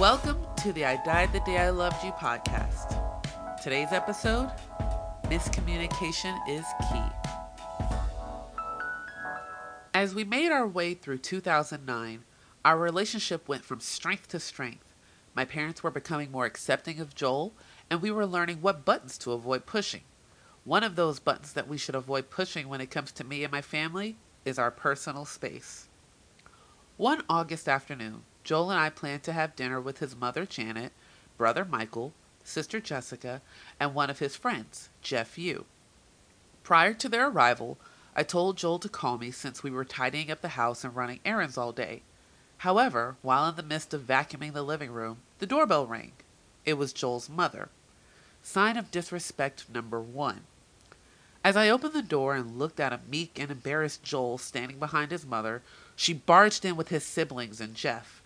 to the I Died the Day I Loved You podcast. Today's episode Miscommunication is Key. As we made our way through 2009, our relationship went from strength to strength. My parents were becoming more accepting of Joel, and we were learning what buttons to avoid pushing. One of those buttons that we should avoid pushing when it comes to me and my family is our personal space. One August afternoon, Joel and I planned to have dinner with his mother, Janet, brother Michael, sister Jessica, and one of his friends, Jeff Yu. Prior to their arrival, I told Joel to call me since we were tidying up the house and running errands all day. However, while in the midst of vacuuming the living room, the doorbell rang. It was Joel's mother. Sign of disrespect number one. As I opened the door and looked at a meek and embarrassed Joel standing behind his mother, she barged in with his siblings and Jeff.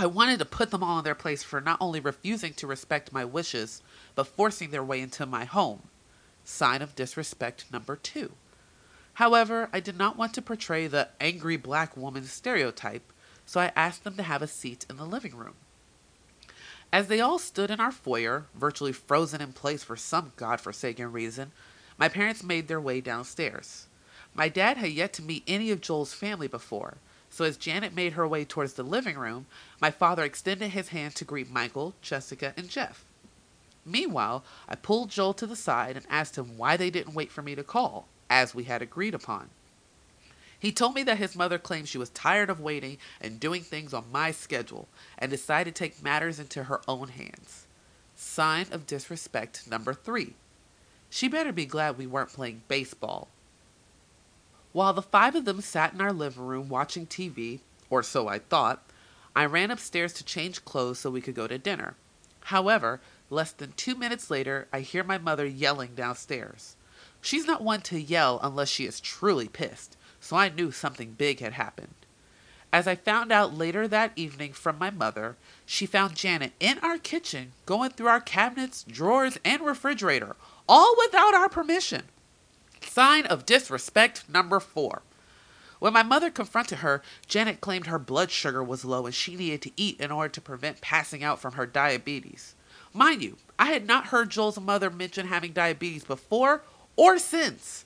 I wanted to put them all in their place for not only refusing to respect my wishes, but forcing their way into my home. Sign of disrespect number two. However, I did not want to portray the angry black woman stereotype, so I asked them to have a seat in the living room. As they all stood in our foyer, virtually frozen in place for some godforsaken reason, my parents made their way downstairs. My dad had yet to meet any of Joel's family before, so as Janet made her way towards the living room, my father extended his hand to greet Michael, Jessica, and Jeff. Meanwhile, I pulled Joel to the side and asked him why they didn't wait for me to call, as we had agreed upon. He told me that his mother claimed she was tired of waiting and doing things on my schedule and decided to take matters into her own hands. Sign of disrespect number three. She better be glad we weren't playing baseball. While the five of them sat in our living room watching TV, or so I thought, I ran upstairs to change clothes so we could go to dinner. However, less than two minutes later, I hear my mother yelling downstairs. She's not one to yell unless she is truly pissed, so I knew something big had happened. As I found out later that evening from my mother, she found Janet in our kitchen going through our cabinets, drawers, and refrigerator, all without our permission. Sign of disrespect number four. When my mother confronted her, Janet claimed her blood sugar was low and she needed to eat in order to prevent passing out from her diabetes. Mind you, I had not heard Joel's mother mention having diabetes before or since.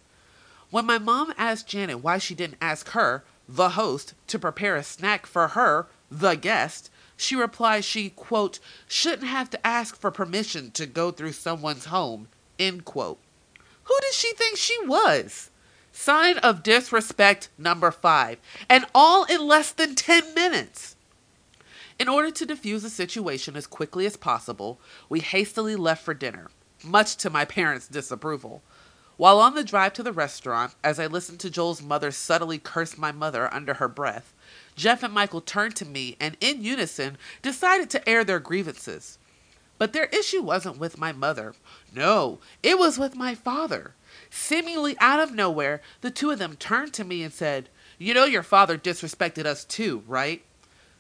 When my mom asked Janet why she didn't ask her, the host, to prepare a snack for her, the guest, she replied she, quote, shouldn't have to ask for permission to go through someone's home, end quote. Who did she think she was? Sign of disrespect number five, and all in less than 10 minutes. In order to diffuse the situation as quickly as possible, we hastily left for dinner, much to my parents' disapproval. While on the drive to the restaurant, as I listened to Joel's mother subtly curse my mother under her breath, Jeff and Michael turned to me and, in unison, decided to air their grievances. But their issue wasn't with my mother. No, it was with my father. Seemingly out of nowhere, the two of them turned to me and said, You know your father disrespected us too, right?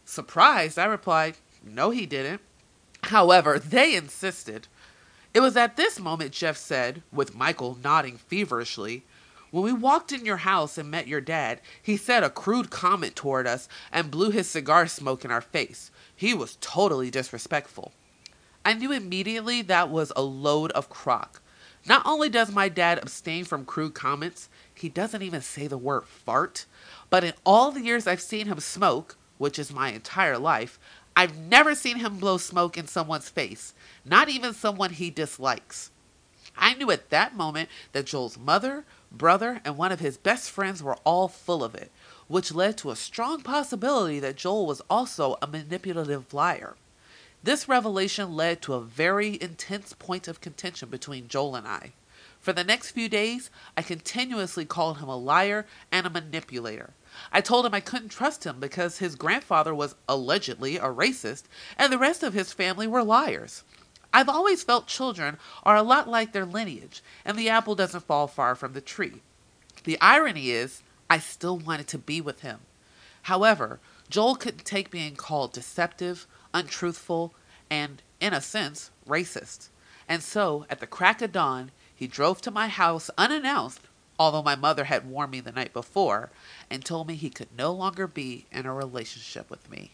Surprised, I replied, No, he didn't. However, they insisted. It was at this moment Jeff said, with Michael nodding feverishly, When we walked in your house and met your dad, he said a crude comment toward us and blew his cigar smoke in our face. He was totally disrespectful. I knew immediately that was a load of crock. Not only does my dad abstain from crude comments, he doesn't even say the word fart. But in all the years I've seen him smoke, which is my entire life, I've never seen him blow smoke in someone's face, not even someone he dislikes. I knew at that moment that Joel's mother, brother, and one of his best friends were all full of it, which led to a strong possibility that Joel was also a manipulative liar. This revelation led to a very intense point of contention between Joel and I. For the next few days, I continuously called him a liar and a manipulator. I told him I couldn't trust him because his grandfather was allegedly a racist and the rest of his family were liars. I've always felt children are a lot like their lineage, and the apple doesn't fall far from the tree. The irony is, I still wanted to be with him. However, Joel couldn't take being called deceptive, untruthful, and, in a sense, racist. And so, at the crack of dawn, he drove to my house unannounced, although my mother had warned me the night before, and told me he could no longer be in a relationship with me.